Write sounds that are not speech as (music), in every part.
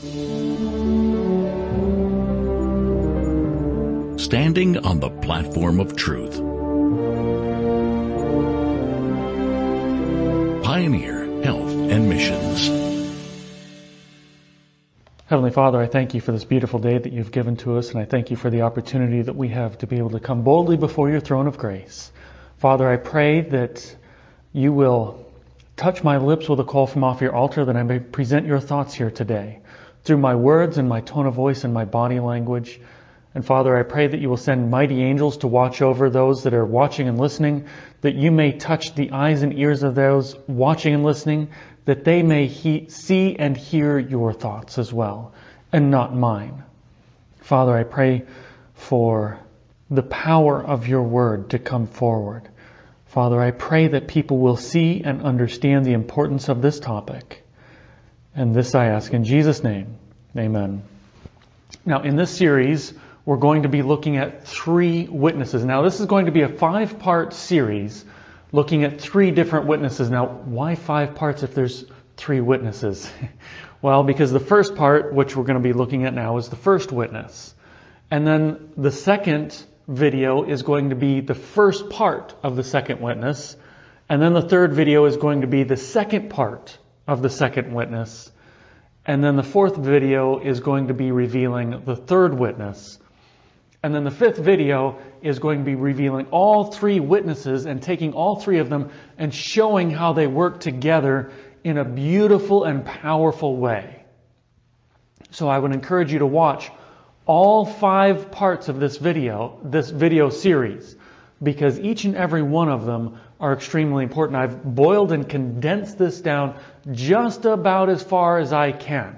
Standing on the platform of truth. Pioneer Health and Missions. Heavenly Father, I thank you for this beautiful day that you've given to us, and I thank you for the opportunity that we have to be able to come boldly before your throne of grace. Father, I pray that you will touch my lips with a call from off your altar that I may present your thoughts here today through my words and my tone of voice and my body language. And Father, I pray that you will send mighty angels to watch over those that are watching and listening, that you may touch the eyes and ears of those watching and listening, that they may he- see and hear your thoughts as well, and not mine. Father, I pray for the power of your word to come forward. Father, I pray that people will see and understand the importance of this topic. And this I ask in Jesus' name. Amen. Now, in this series, we're going to be looking at three witnesses. Now, this is going to be a five part series looking at three different witnesses. Now, why five parts if there's three witnesses? (laughs) well, because the first part, which we're going to be looking at now, is the first witness. And then the second video is going to be the first part of the second witness. And then the third video is going to be the second part of the second witness. And then the fourth video is going to be revealing the third witness. And then the fifth video is going to be revealing all three witnesses and taking all three of them and showing how they work together in a beautiful and powerful way. So I would encourage you to watch all five parts of this video, this video series, because each and every one of them are extremely important. I've boiled and condensed this down just about as far as I can.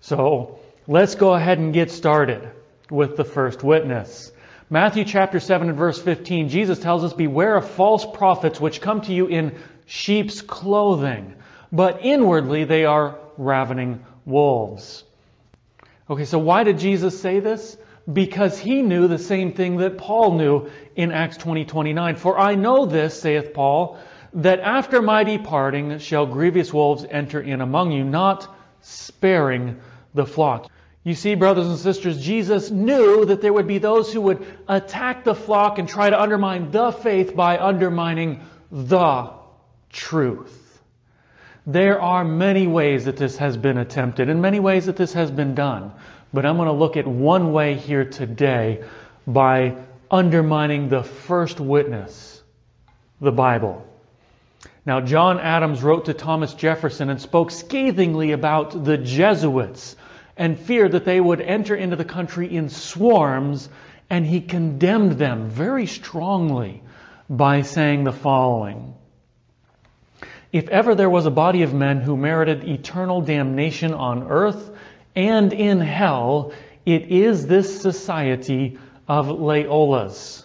So let's go ahead and get started with the first witness. Matthew chapter 7 and verse 15, Jesus tells us, Beware of false prophets which come to you in sheep's clothing, but inwardly they are ravening wolves. Okay, so why did Jesus say this? Because he knew the same thing that Paul knew in Acts 20 29. For I know this, saith Paul, that after my departing shall grievous wolves enter in among you, not sparing the flock. You see, brothers and sisters, Jesus knew that there would be those who would attack the flock and try to undermine the faith by undermining the truth. There are many ways that this has been attempted and many ways that this has been done. But I'm going to look at one way here today by undermining the first witness, the Bible. Now, John Adams wrote to Thomas Jefferson and spoke scathingly about the Jesuits and feared that they would enter into the country in swarms, and he condemned them very strongly by saying the following If ever there was a body of men who merited eternal damnation on earth and in hell, it is this society of Loyola's.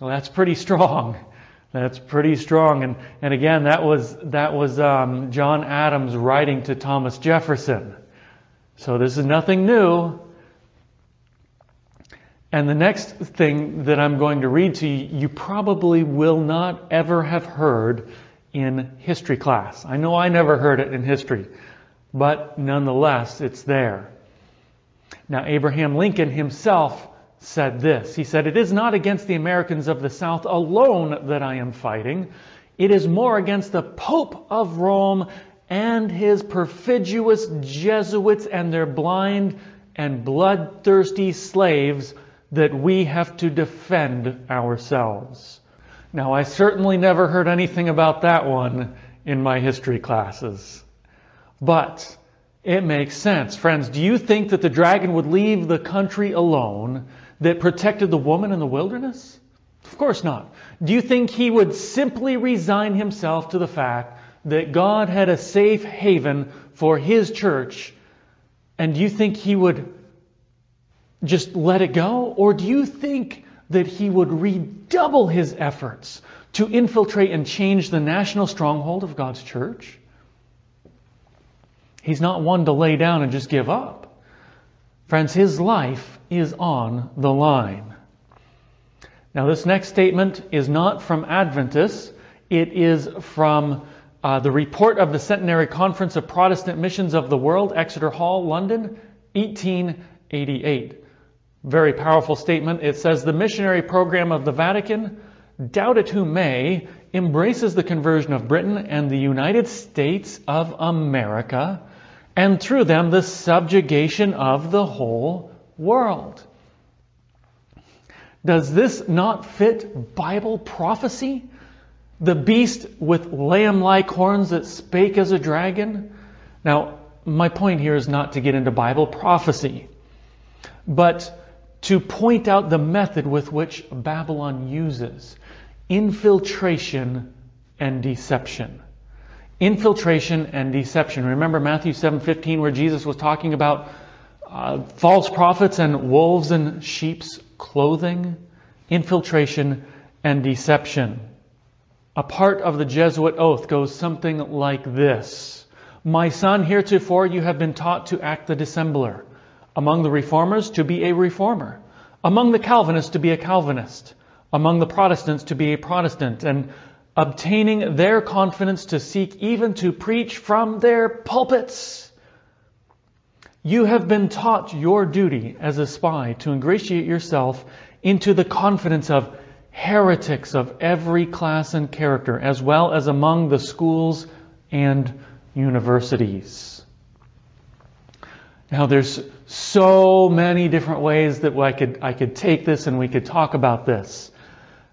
Well, that's pretty strong. (laughs) That's pretty strong. And, and again, that was, that was um, John Adams writing to Thomas Jefferson. So this is nothing new. And the next thing that I'm going to read to you, you probably will not ever have heard in history class. I know I never heard it in history, but nonetheless, it's there. Now, Abraham Lincoln himself said this. He said, It is not against the Americans of the South alone that I am fighting. It is more against the Pope of Rome and his perfidious Jesuits and their blind and bloodthirsty slaves that we have to defend ourselves. Now, I certainly never heard anything about that one in my history classes. But it makes sense. Friends, do you think that the dragon would leave the country alone that protected the woman in the wilderness? Of course not. Do you think he would simply resign himself to the fact that God had a safe haven for his church, and do you think he would just let it go? Or do you think that he would redouble his efforts to infiltrate and change the national stronghold of God's church? He's not one to lay down and just give up. Friends, his life is on the line. Now, this next statement is not from Adventists, it is from uh, the report of the Centenary Conference of Protestant Missions of the World, Exeter Hall, London, 1888. Very powerful statement. It says the missionary program of the Vatican, doubt it who may, embraces the conversion of Britain and the United States of America, and through them the subjugation of the whole world. Does this not fit Bible prophecy? The beast with lamb like horns that spake as a dragon? Now, my point here is not to get into Bible prophecy, but to point out the method with which Babylon uses infiltration and deception. Infiltration and deception. Remember Matthew 7:15 where Jesus was talking about uh, false prophets and wolves in sheep's clothing? Infiltration and deception. A part of the Jesuit oath goes something like this. My son, heretofore you have been taught to act the dissembler. Among the reformers, to be a reformer. Among the Calvinists, to be a Calvinist. Among the Protestants, to be a Protestant. And obtaining their confidence to seek even to preach from their pulpits. You have been taught your duty as a spy to ingratiate yourself into the confidence of heretics of every class and character, as well as among the schools and universities. Now there's so many different ways that I could, I could take this and we could talk about this.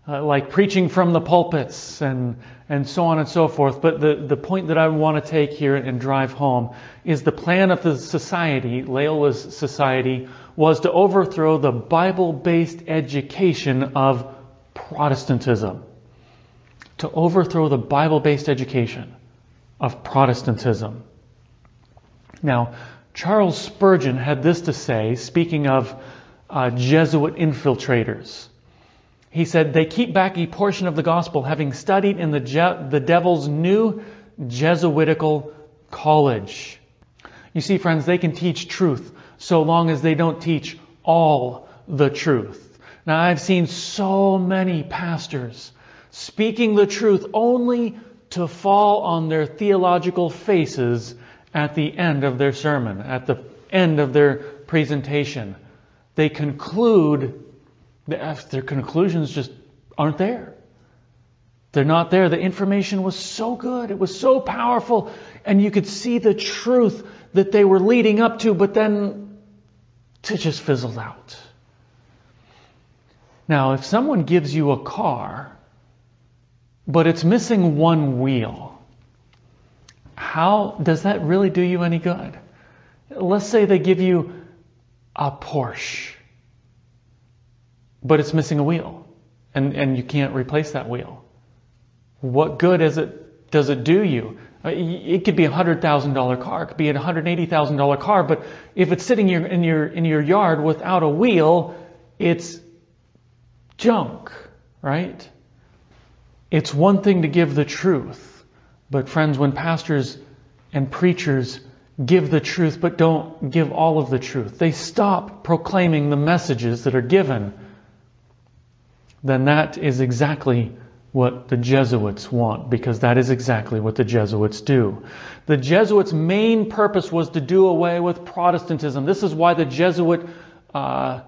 Uh, like preaching from the pulpits and, and so on and so forth. But the, the point that I want to take here and drive home is the plan of the society, Loyola's society, was to overthrow the Bible-based education of Protestantism. To overthrow the Bible-based education of Protestantism. Now, Charles Spurgeon had this to say, speaking of uh, Jesuit infiltrators. He said, They keep back a portion of the gospel, having studied in the, Je- the devil's new Jesuitical college. You see, friends, they can teach truth so long as they don't teach all the truth. Now, I've seen so many pastors speaking the truth only to fall on their theological faces at the end of their sermon, at the end of their presentation. They conclude, their conclusions just aren't there. They're not there. The information was so good. It was so powerful. And you could see the truth that they were leading up to, but then it just fizzled out. Now, if someone gives you a car, but it's missing one wheel, how does that really do you any good? Let's say they give you a Porsche, but it's missing a wheel, and, and you can't replace that wheel. What good is it, does it do you? Uh, it could be a hundred thousand dollar car, it could be a hundred eighty thousand dollar car, but if it's sitting in your in your yard without a wheel, it's junk, right? It's one thing to give the truth, but friends, when pastors and preachers give the truth but don't give all of the truth, they stop proclaiming the messages that are given, then that is exactly what the Jesuits want, because that is exactly what the Jesuits do. The Jesuits' main purpose was to do away with Protestantism. This is why the Jesuit uh,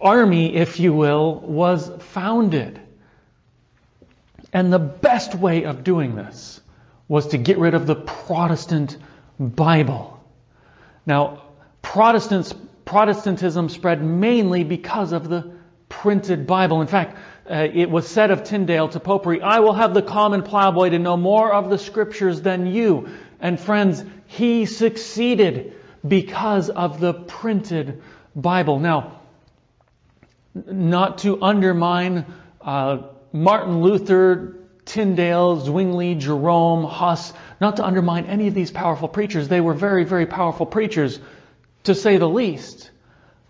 army, if you will, was founded. And the best way of doing this was to get rid of the Protestant Bible. Now, Protestants, Protestantism spread mainly because of the printed Bible. In fact, uh, it was said of Tyndale to Popery, I will have the common plowboy to know more of the scriptures than you. And friends, he succeeded because of the printed Bible. Now, not to undermine uh, Martin Luther, Tyndale, Zwingli, Jerome, Huss, not to undermine any of these powerful preachers. They were very, very powerful preachers, to say the least.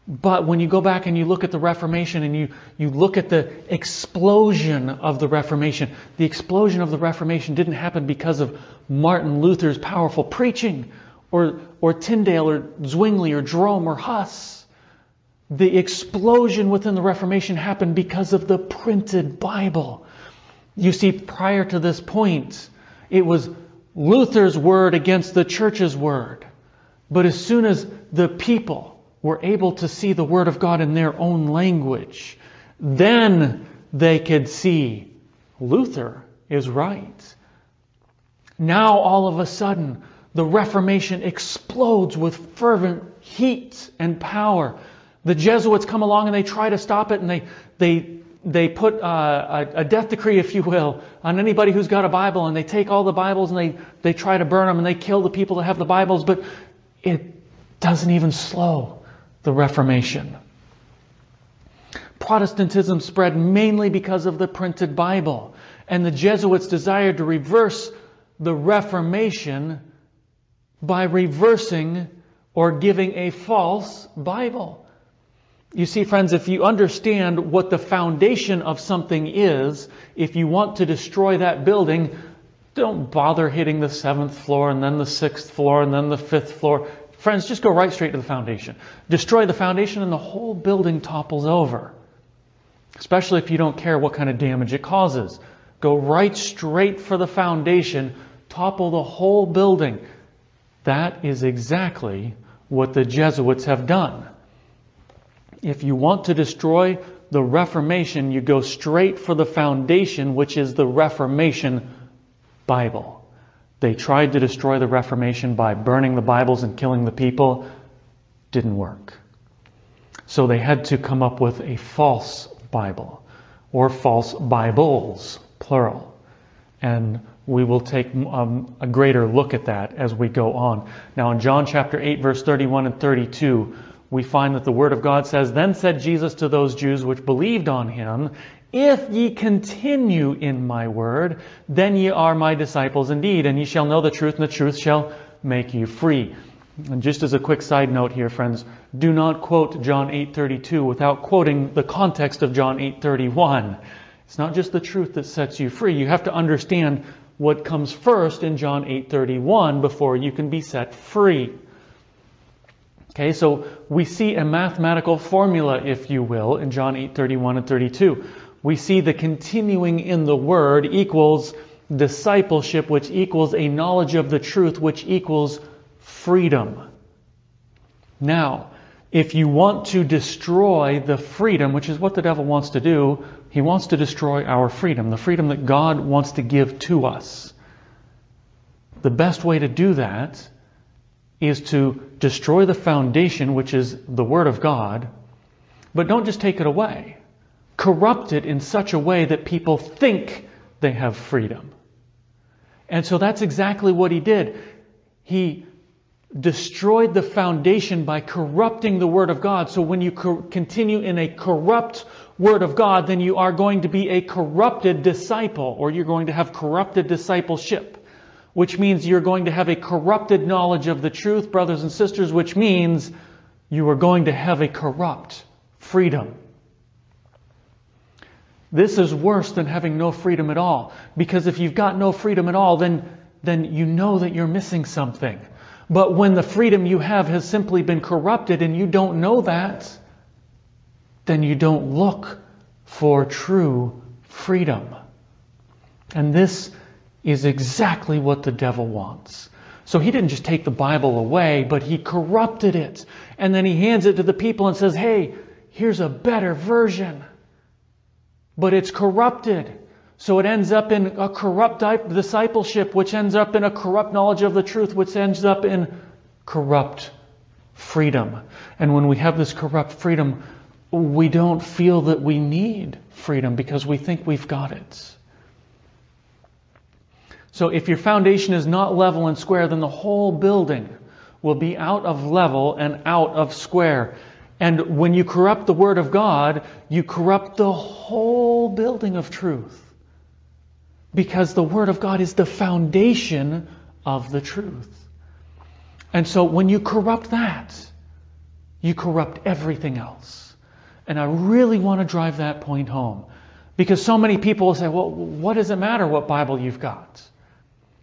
But when you go back and you look at the Reformation and you, you look at the explosion of the Reformation, the explosion of the Reformation didn't happen because of Martin Luther's powerful preaching or, or Tyndale or Zwingli or Jerome or Huss. The explosion within the Reformation happened because of the printed Bible. You see, prior to this point, it was Luther's word against the church's word. But as soon as the people were able to see the word of God in their own language, then they could see Luther is right. Now, all of a sudden, the Reformation explodes with fervent heat and power. The Jesuits come along and they try to stop it and they, they, they put uh, a, a, death decree, if you will, on anybody who's got a Bible and they take all the Bibles and they, they try to burn them and they kill the people that have the Bibles, but it doesn't even slow the Reformation. Protestantism spread mainly because of the printed Bible, and the Jesuits desired to reverse the Reformation by reversing or giving a false Bible. You see, friends, if you understand what the foundation of something is, if you want to destroy that building, don't bother hitting the seventh floor and then the sixth floor and then the fifth floor. Friends, just go right straight to the foundation. Destroy the foundation and the whole building topples over. Especially if you don't care what kind of damage it causes. Go right straight for the foundation, topple the whole building. That is exactly what the Jesuits have done. If you want to destroy the Reformation, you go straight for the foundation, which is the Reformation Bible. They tried to destroy the Reformation by burning the Bibles and killing the people. Didn't work. So they had to come up with a false Bible or false Bibles, plural. And we will take um, a greater look at that as we go on. Now, in John chapter 8, verse 31 and 32, we find that the Word of God says, Then said Jesus to those Jews which believed on him, If ye continue in my word, then ye are my disciples indeed, and ye shall know the truth, and the truth shall make you free. And just as a quick side note here, friends, do not quote John 8:32 without quoting the context of John 8:31. It's not just the truth that sets you free. You have to understand what comes first in John 8:31 before you can be set free. Okay, so we see a mathematical formula, if you will, in John 8:31 and 32. We see the continuing in the word equals discipleship, which equals a knowledge of the truth, which equals freedom. Now, if you want to destroy the freedom, which is what the devil wants to do, he wants to destroy our freedom, the freedom that God wants to give to us. The best way to do that is to destroy the foundation, which is the Word of God, but don't just take it away. Corrupt it in such a way that people think they have freedom. And so that's exactly what he did. He destroyed the foundation by corrupting the Word of God. So when you co- continue in a corrupt Word of God, then you are going to be a corrupted disciple, or you're going to have corrupted discipleship, which means you're going to have a corrupted knowledge of the truth, brothers and sisters, which means you are going to have a corrupt freedom. This is worse than having no freedom at all. Because if you've got no freedom at all, then, then you know that you're missing something. But when the freedom you have has simply been corrupted and you don't know that, then you don't look for true freedom. And this is exactly what the devil wants. So he didn't just take the Bible away, but he corrupted it. And then he hands it to the people and says, hey, here's a better version. But it's corrupted. So it ends up in a corrupt discipleship, which ends up in a corrupt knowledge of the truth, which ends up in corrupt freedom. And when we have this corrupt freedom, we don't feel that we need freedom because we think we've got it. So if your foundation is not level and square, then the whole building will be out of level and out of square. And when you corrupt the Word of God, you corrupt the whole building of truth because the Word of God is the foundation of the truth. And so when you corrupt that, you corrupt everything else. And I really want to drive that point home. Because so many people will say, well, what does it matter what Bible you've got?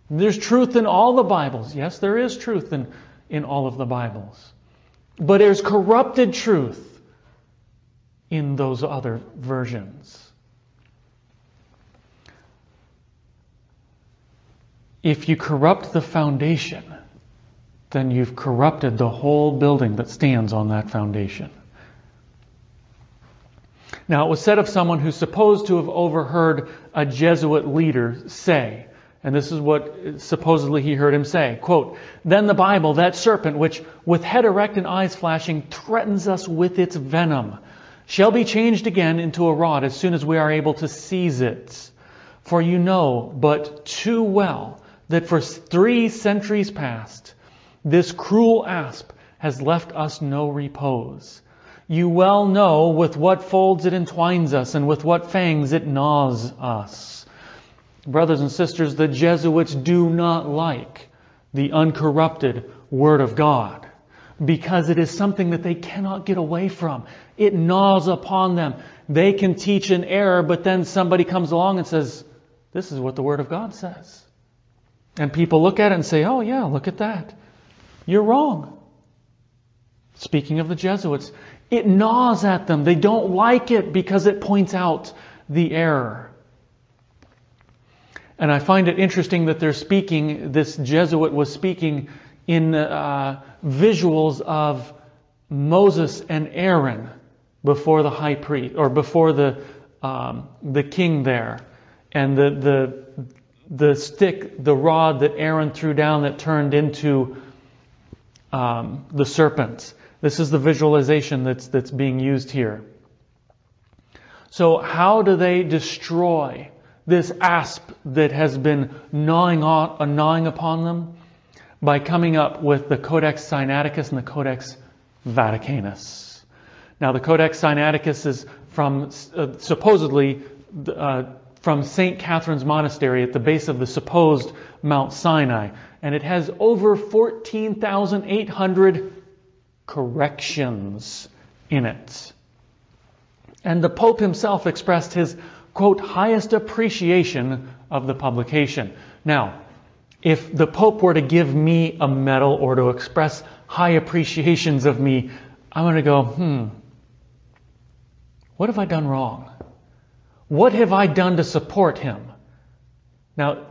There's truth in all the Bibles. Yes, there is truth in, in all of the Bibles. But there's corrupted truth in those other versions. if you corrupt the foundation, then you've corrupted the whole building that stands on that foundation. Now, it was said of someone who's supposed to have overheard a Jesuit leader say, and this is what supposedly he heard him say, quote, Then the Bible, that serpent which with head erect and eyes flashing threatens us with its venom, shall be changed again into a rod as soon as we are able to seize it. For you know but too well that for three centuries past, this cruel asp has left us no repose. You well know with what folds it entwines us and with what fangs it gnaws us. Brothers and sisters, the Jesuits do not like the uncorrupted Word of God because it is something that they cannot get away from. It gnaws upon them. They can teach an error, but then somebody comes along and says, This is what the Word of God says. And people look at it and say, Oh, yeah, look at that. You're wrong. Speaking of the Jesuits, it gnaws at them. They don't like it because it points out the error. And I find it interesting that they're speaking, this Jesuit was speaking in uh, visuals of Moses and Aaron before the high priest, or before the, um, the king there. And the, the, the stick, the rod that Aaron threw down that turned into um, the serpents. This is the visualization that's, that's being used here. So, how do they destroy this asp that has been gnawing, on, uh, gnawing upon them by coming up with the Codex Sinaiticus and the Codex Vaticanus. Now, the Codex Sinaiticus is from uh, supposedly uh, from St. Catherine's Monastery at the base of the supposed Mount Sinai, and it has over 14,800 corrections in it. And the Pope himself expressed his quote, highest appreciation of the publication. Now, if the Pope were to give me a medal or to express high appreciations of me, I'm going to go, hmm, what have I done wrong? What have I done to support him? Now,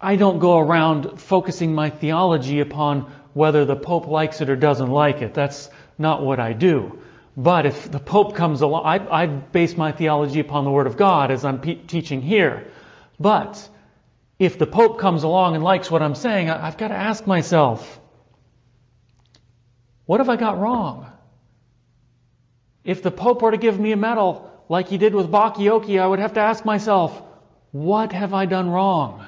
I don't go around focusing my theology upon whether the Pope likes it or doesn't like it. That's not what I do. But if the Pope comes along, I, I base my theology upon the Word of God as I'm pe- teaching here. But if the Pope comes along and likes what I'm saying, I, I've got to ask myself, what have I got wrong? If the Pope were to give me a medal like he did with Bacchiocchi, I would have to ask myself, what have I done wrong?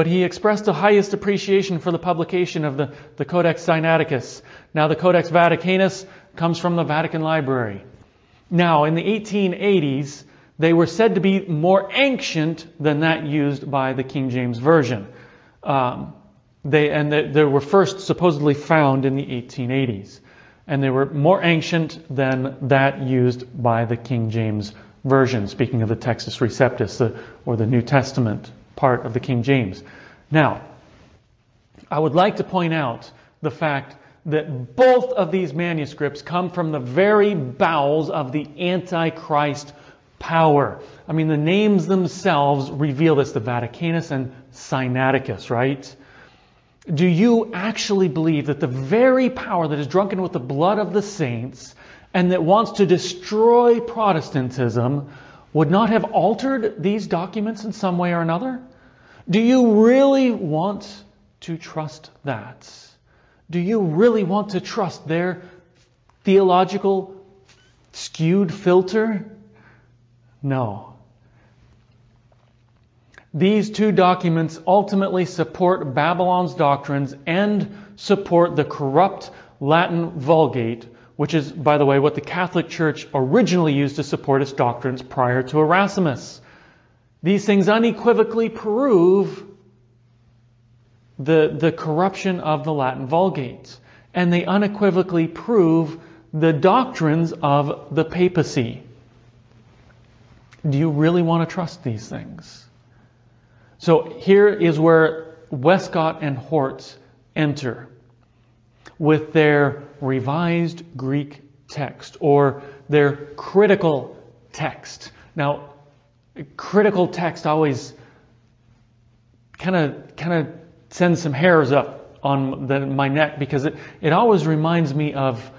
But he expressed the highest appreciation for the publication of the, the Codex Sinaiticus. Now, the Codex Vaticanus comes from the Vatican Library. Now, in the 1880s, they were said to be more ancient than that used by the King James Version. Um, they, and they, they were first supposedly found in the 1880s. And they were more ancient than that used by the King James Version, speaking of the Textus Receptus, the, or the New Testament part of the King James. Now, I would like to point out the fact that both of these manuscripts come from the very bowels of the Antichrist power. I mean, the names themselves reveal this the Vaticanus and Sinaiticus, right? Do you actually believe that the very power that is drunken with the blood of the saints and that wants to destroy Protestantism would not have altered these documents in some way or another? Do you really want to trust that? Do you really want to trust their theological skewed filter? No. These two documents ultimately support Babylon's doctrines and support the corrupt Latin Vulgate, which is, by the way, what the Catholic Church originally used to support its doctrines prior to Erasmus. These things unequivocally prove the, the corruption of the Latin Vulgate. And they unequivocally prove the doctrines of the papacy. Do you really want to trust these things? So here is where Westcott and Hort enter with their revised Greek text or their critical text. Now, critical text always kind of kind of sends some hairs up on the, my neck because it, it always reminds me of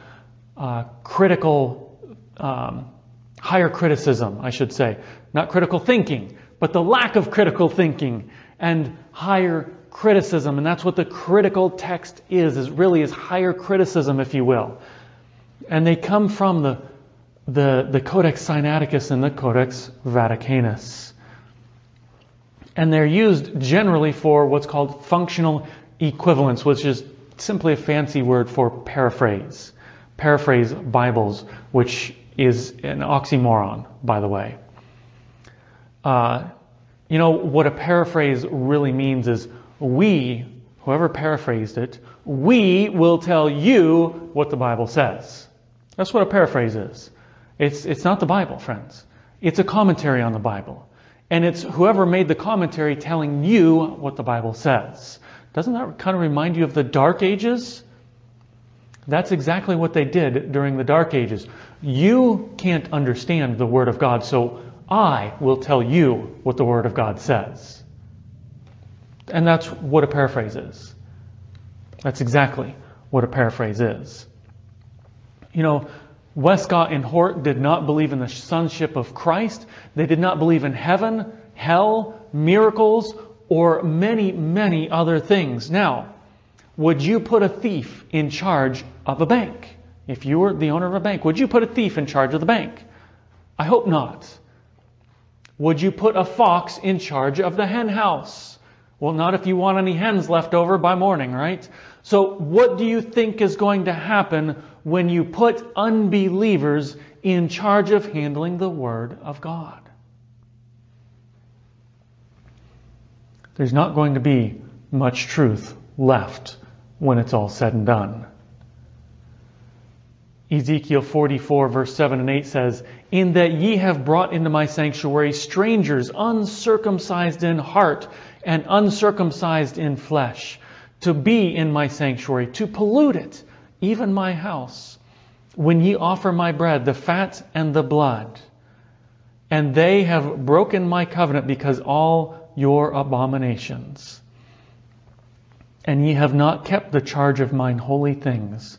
uh, critical, um, higher criticism, I should say. Not critical thinking, but the lack of critical thinking and higher criticism. And that's what the critical text is, is really is higher criticism, if you will. And they come from the, the, the Codex Sinaiticus and the Codex Vaticanus. And they're used generally for what's called functional equivalence, which is simply a fancy word for paraphrase. Paraphrase Bibles, which is an oxymoron, by the way. Uh, you know, what a paraphrase really means is we, whoever paraphrased it, we will tell you what the Bible says. That's what a paraphrase is. It's, it's not the Bible, friends. It's a commentary on the Bible. And it's whoever made the commentary telling you what the Bible says. Doesn't that kind of remind you of the Dark Ages? That's exactly what they did during the Dark Ages. You can't understand the Word of God, so I will tell you what the Word of God says. And that's what a paraphrase is. That's exactly what a paraphrase is. You know, Westcott and Hort did not believe in the sonship of Christ. They did not believe in heaven, hell, miracles, or many, many other things. Now, would you put a thief in charge of a bank? If you were the owner of a bank, would you put a thief in charge of the bank? I hope not. Would you put a fox in charge of the hen house? Well, not if you want any hens left over by morning, right? So, what do you think is going to happen when you put unbelievers in charge of handling the Word of God? There's not going to be much truth left when it's all said and done. Ezekiel 44, verse 7 and 8 says, In that ye have brought into my sanctuary strangers uncircumcised in heart and uncircumcised in flesh, to be in my sanctuary, to pollute it, even my house, when ye offer my bread, the fat and the blood. And they have broken my covenant because all your abominations. And ye have not kept the charge of mine holy things,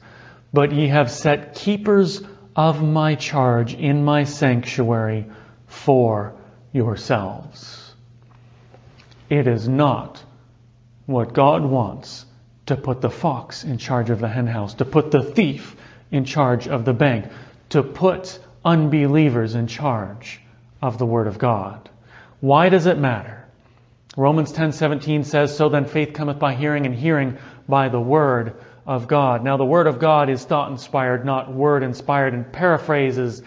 but ye have set keepers of my charge in my sanctuary for yourselves. It is not what God wants to put the fox in charge of the henhouse, to put the thief in charge of the bank, to put unbelievers in charge of the Word of God. Why does it matter? Romans 10:17 says, "So then faith cometh by hearing, and hearing by the Word of God." Now the Word of God is thought inspired, not word inspired, and paraphrases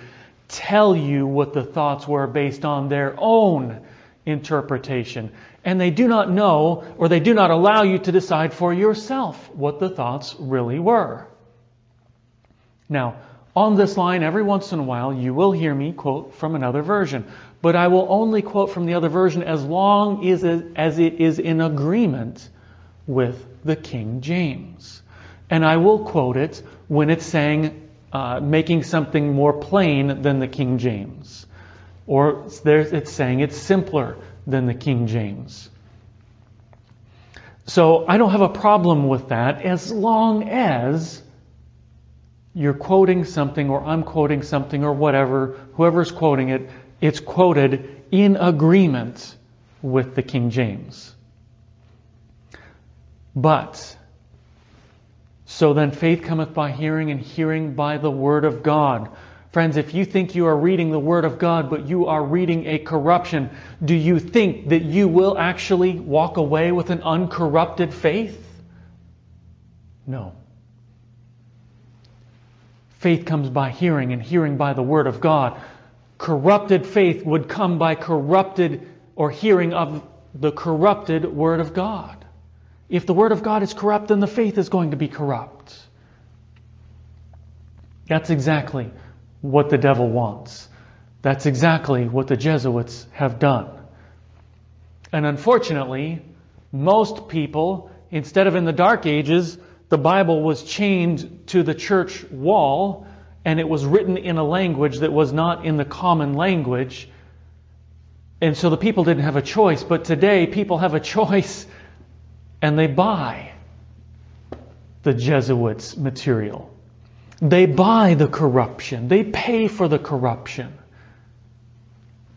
tell you what the thoughts were based on their own interpretation and they do not know or they do not allow you to decide for yourself what the thoughts really were. Now, on this line, every once in a while, you will hear me quote from another version, but I will only quote from the other version as long as it is in agreement with the King James. And I will quote it when it's saying, uh, making something more plain than the King James. Or it's saying it's simpler than the King James. So I don't have a problem with that as long as you're quoting something or I'm quoting something or whatever, whoever's quoting it, it's quoted in agreement with the King James. But, so then faith cometh by hearing and hearing by the word of God. Friends, if you think you are reading the Word of God, but you are reading a corruption, do you think that you will actually walk away with an uncorrupted faith? No. Faith comes by hearing, and hearing by the Word of God. Corrupted faith would come by corrupted or hearing of the corrupted Word of God. If the Word of God is corrupt, then the faith is going to be corrupt. That's exactly what the devil wants. That's exactly what the Jesuits have done. And unfortunately, most people, instead of in the Dark Ages, the Bible was chained to the church wall and it was written in a language that was not in the common language. And so the people didn't have a choice, but today people have a choice and they buy the Jesuits' material. They buy the corruption. They pay for the corruption.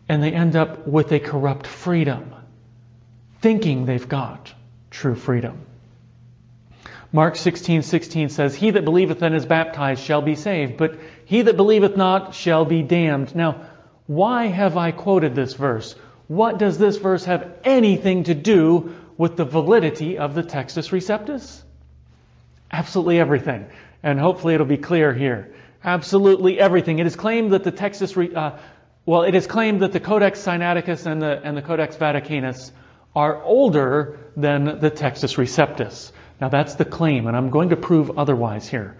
And they end up with a corrupt freedom, thinking they've got true freedom. Mark 16, 16 says, He that believeth and is baptized shall be saved, but he that believeth not shall be damned. Now, why have I quoted this verse? What does this verse have anything to do with the validity of the Textus Receptus? Absolutely everything. And hopefully it'll be clear here. Absolutely everything. It is claimed that the Textus, uh, well, it is claimed that the Codex Sinaiticus and the, and the Codex Vaticanus are older than the Textus Receptus. Now that's the claim, and I'm going to prove otherwise here.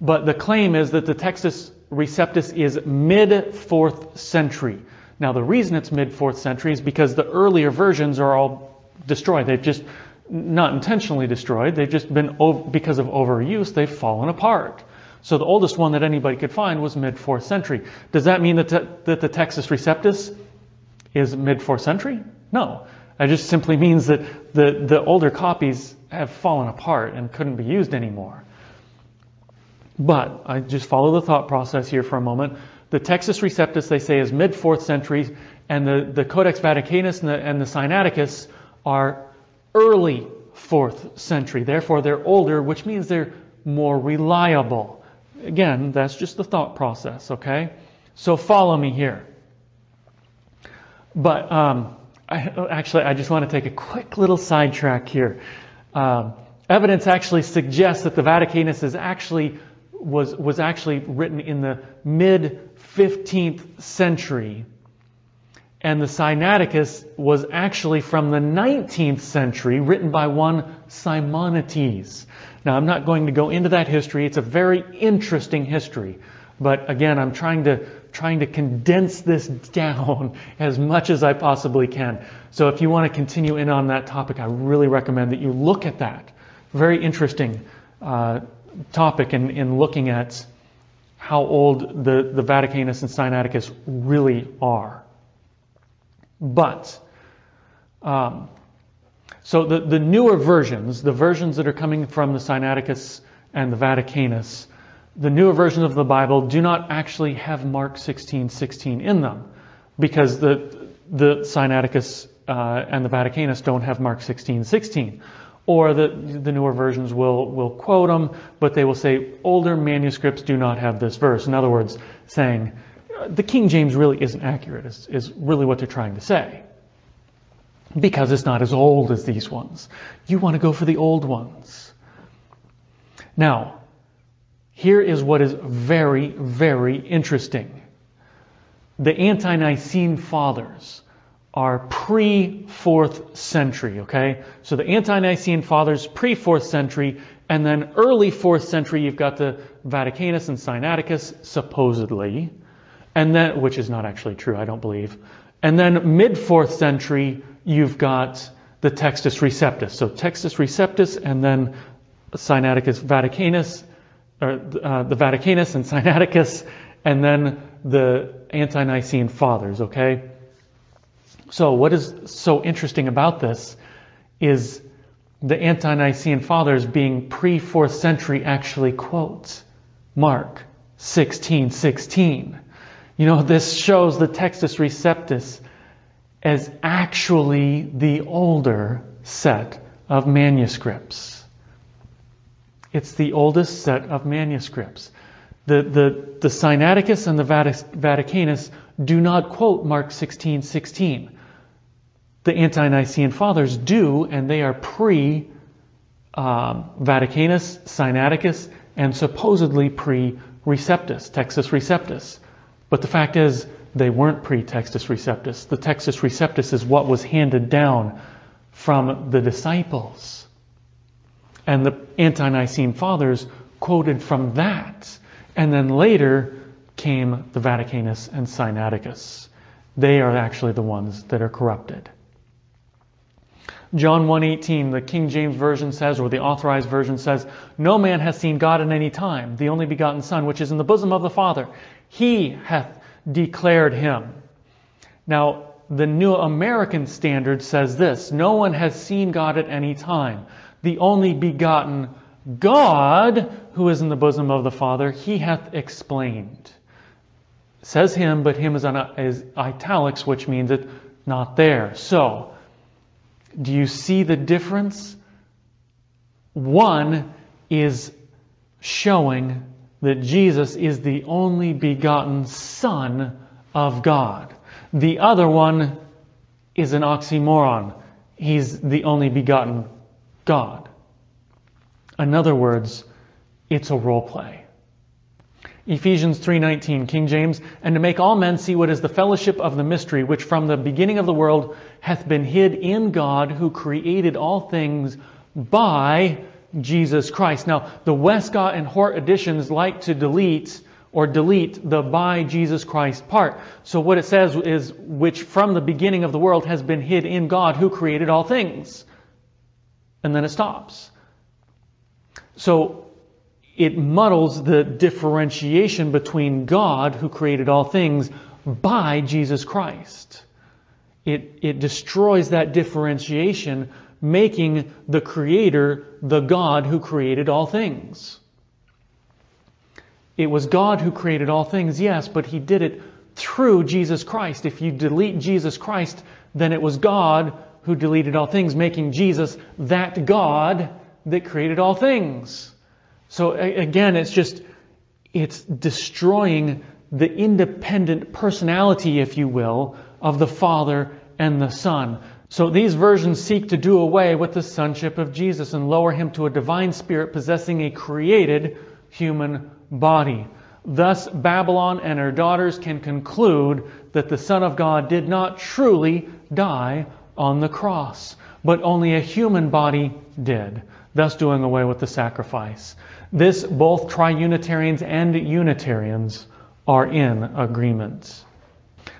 But the claim is that the Textus Receptus is mid 4th century. Now the reason it's mid 4th century is because the earlier versions are all destroyed. They've just not intentionally destroyed. They've just been, because of overuse, they've fallen apart. So the oldest one that anybody could find was mid 4th century. Does that mean that, te- that the Textus Receptus is mid 4th century? No. It just simply means that the, the older copies have fallen apart and couldn't be used anymore. But I just follow the thought process here for a moment. The Textus Receptus, they say, is mid 4th century, and the, the Codex Vaticanus and the, and the Sinaiticus are early 4th century. Therefore, they're older, which means they're more reliable. Again, that's just the thought process, okay? So follow me here. But um, I, actually, I just want to take a quick little sidetrack here. Um, evidence actually suggests that the Vaticanus is actually was was actually written in the mid 15th century and the Sinaiticus was actually from the 19th century, written by one Simonides. Now, I'm not going to go into that history. It's a very interesting history. But again, I'm trying to, trying to condense this (laughs) down as much as I possibly can. So if you want to continue in on that topic, I really recommend that you look at that. Very interesting uh, topic in, in looking at how old the, the Vaticanus and Sinaiticus really are. But, um, so the, the newer versions, the versions that are coming from the Sinaiticus and the Vaticanus, the newer versions of the Bible do not actually have Mark 16, 16 in them because the, the Sinaiticus uh, and the Vaticanus don't have Mark 16, 16. Or the, the newer versions will, will quote them, but they will say older manuscripts do not have this verse. In other words, saying the King James really isn't accurate, is, is really what they're trying to say. Because it's not as old as these ones. You want to go for the old ones. Now, here is what is very, very interesting. The ante Nicene fathers are pre 4th century, okay? So the ante Nicene fathers, pre 4th century, and then early 4th century, you've got the Vaticanus and Sinaiticus, supposedly and then which is not actually true, I don't believe. And then mid fourth century, you've got the Textus Receptus. So Textus Receptus, and then Sinaiticus Vaticanus, or uh, the Vaticanus and (laughs) Sinaiticus, and then the ante-Nicene Fathers. Okay. So what is so interesting about this is the ante-Nicene Fathers being pre fourth century actually quotes Mark 16, 16. You know, this shows the Textus Receptus as actually the older set of manuscripts. It's the oldest set of manuscripts. The, the, the Sinaiticus and the Vaticanus do not quote Mark 16, 16. The ante-Nicene Fathers do, and they are pre um, Vaticanus, Sinaiticus, and supposedly pre Receptus, Textus Receptus. But the fact is, they weren't pre Textus Receptus. The Textus Receptus is what was handed down from the disciples. And the Ante Nicene Fathers quoted from that. And then later came the Vaticanus and Sinaiticus. They are actually the ones that are corrupted. John 1:18, the King James version says or the authorized version says, "No man has seen God at any time, the only begotten Son, which is in the bosom of the Father. He hath declared him. Now, the New American Standard says this No one has seen God at any time. The only begotten God, who is in the bosom of the Father, he hath explained. says him, but him is, on, is italics, which means it's not there. So, do you see the difference? One is showing that Jesus is the only begotten Son of God. The other one is an oxymoron. He's the only begotten God. In other words, it's a role play. Ephesians 3:19 King James and to make all men see what is the fellowship of the mystery which from the beginning of the world hath been hid in God who created all things by Jesus Christ. Now, the Westcott and Hort editions like to delete or delete the by Jesus Christ part. So what it says is, which from the beginning of the world has been hid in God who created all things. And then it stops. So it muddles the differentiation between God who created all things by Jesus Christ. It, it destroys that differentiation making the Creator the God who created all things. It was God who created all things, yes, but He did it through Jesus Christ. If you delete Jesus Christ, then it was God who deleted all things, making Jesus that God that created all things. So again, it's just, it's destroying the independent personality, if you will, of the Father and the Son. So these versions seek to do away with the sonship of Jesus and lower him to a divine spirit possessing a created human body. Thus, Babylon and her daughters can conclude that the Son of God did not truly die on the cross, but only a human body did, thus doing away with the sacrifice. This, both Triunitarians and Unitarians are in agreement.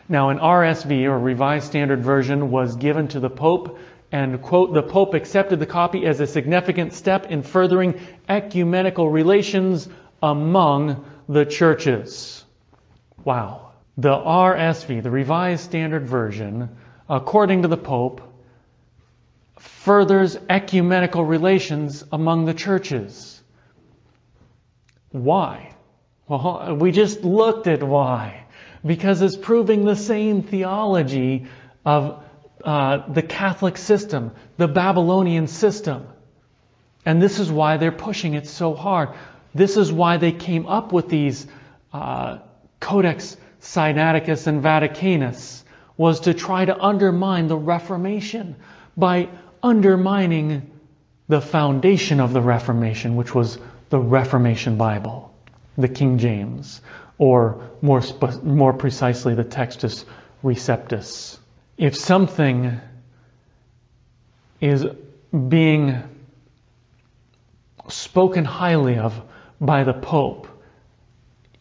Now, an RSV, or Revised Standard Version, was given to the Pope, and, quote, the Pope accepted the copy as a significant step in furthering ecumenical relations among the churches. Wow. The RSV, the Revised Standard Version, according to the Pope, furthers ecumenical relations among the churches. Why? Well, we just looked at why because it's proving the same theology of uh, the Catholic system, the Babylonian system. And this is why they're pushing it so hard. This is why they came up with these uh, Codex Sinaiticus and Vaticanus, was to try to undermine the Reformation by undermining the foundation of the Reformation, which was the Reformation Bible, the King James or more, spe- more precisely, the Textus Receptus. If something is being spoken highly of by the Pope,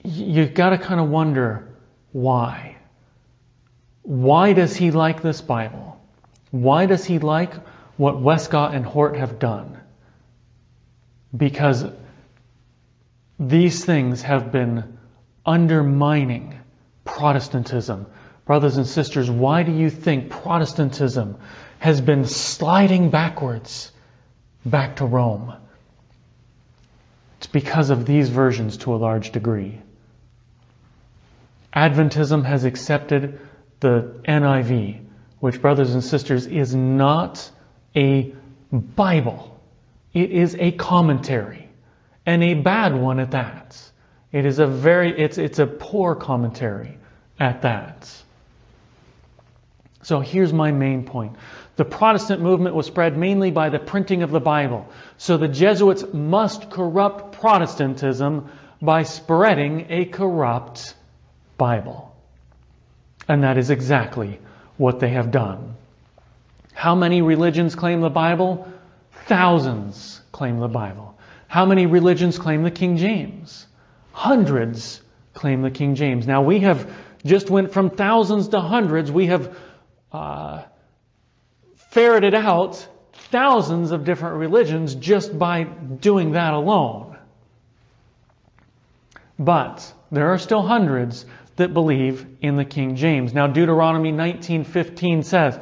you've got to kind of wonder why. Why does he like this Bible? Why does he like what Westcott and Hort have done? Because these things have been undermining Protestantism. Brothers and sisters, why do you think Protestantism has been sliding backwards back to Rome? It's because of these versions to a large degree. Adventism has accepted the NIV, which, brothers and sisters, is not a Bible. It is a commentary, and a bad one at that. It is a very, it's, it's a poor commentary at that. So here's my main point. The Protestant movement was spread mainly by the printing of the Bible. So the Jesuits must corrupt Protestantism by spreading a corrupt Bible. And that is exactly what they have done. How many religions claim the Bible? Thousands claim the Bible. How many religions claim the King James? Hundreds claim the King James. Now we have just went from thousands to hundreds. We have uh, ferreted out thousands of different religions just by doing that alone. But there are still hundreds that believe in the King James. Now Deuteronomy 19:15 says,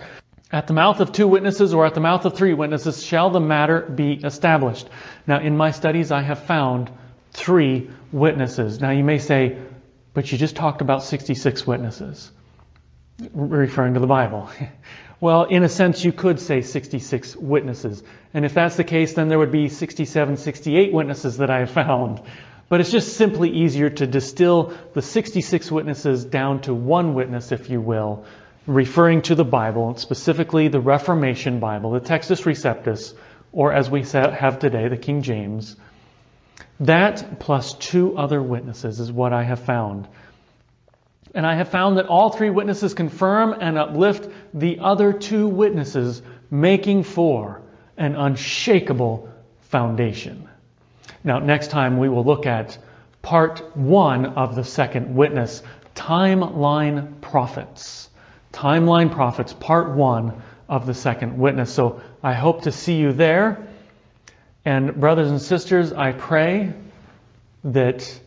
at the mouth of two witnesses or at the mouth of three witnesses shall the matter be established. Now, in my studies, I have found three witnesses. Now, you may say, but you just talked about 66 witnesses, referring to the Bible. (laughs) well, in a sense, you could say 66 witnesses. And if that's the case, then there would be 67, 68 witnesses that I have found. But it's just simply easier to distill the 66 witnesses down to one witness, if you will, referring to the Bible, specifically the Reformation Bible, the Textus Receptus, or as we have today, the King James. That plus two other witnesses is what I have found. And I have found that all three witnesses confirm and uplift the other two witnesses, making for an unshakable foundation. Now, next time we will look at part one of the second witness, timeline prophets. Timeline Prophets, part one of the second witness. So I hope to see you there. And brothers and sisters, I pray that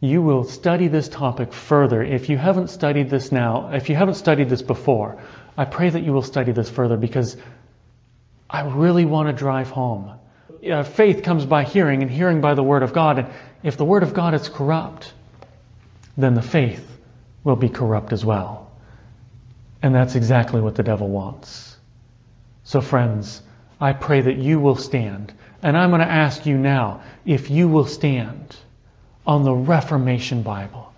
you will study this topic further. If you haven't studied this now, if you haven't studied this before, I pray that you will study this further because I really want to drive home. Uh, faith comes by hearing, and hearing by the Word of God. And if the Word of God is corrupt, then the faith will be corrupt as well. And that's exactly what the devil wants. So, friends, I pray that you will stand. And I'm going to ask you now if you will stand on the Reformation Bible.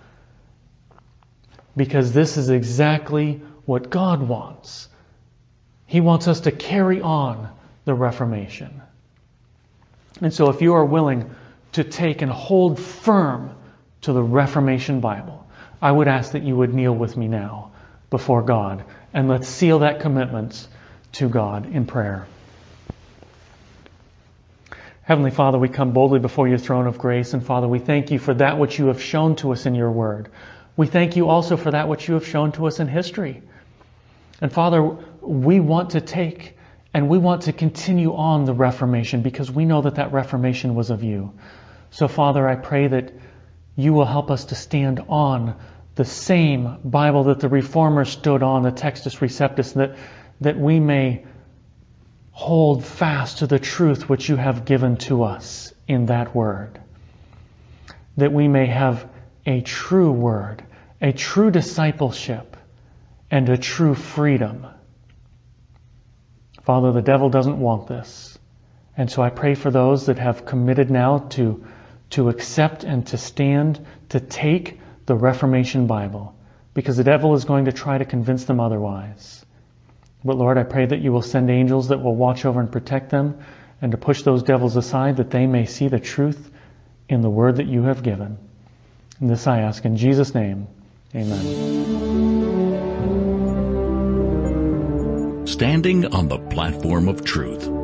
Because this is exactly what God wants. He wants us to carry on the Reformation. And so, if you are willing to take and hold firm to the Reformation Bible, I would ask that you would kneel with me now before God. And let's seal that commitment to God in prayer. Heavenly Father, we come boldly before your throne of grace, and Father, we thank you for that which you have shown to us in your word. We thank you also for that which you have shown to us in history. And Father, we want to take and we want to continue on the Reformation because we know that that Reformation was of you. So, Father, I pray that you will help us to stand on the same Bible that the Reformers stood on, the Textus Receptus, that, that we may hold fast to the truth which you have given to us in that word. That we may have a true word, a true discipleship, and a true freedom. Father, the devil doesn't want this. And so I pray for those that have committed now to, to accept and to stand, to take the Reformation Bible because the devil is going to try to convince them otherwise. But Lord, I pray that you will send angels that will watch over and protect them and to push those devils aside that they may see the truth in the word that you have given. And this I ask in Jesus' name. Amen. Standing on the platform of truth.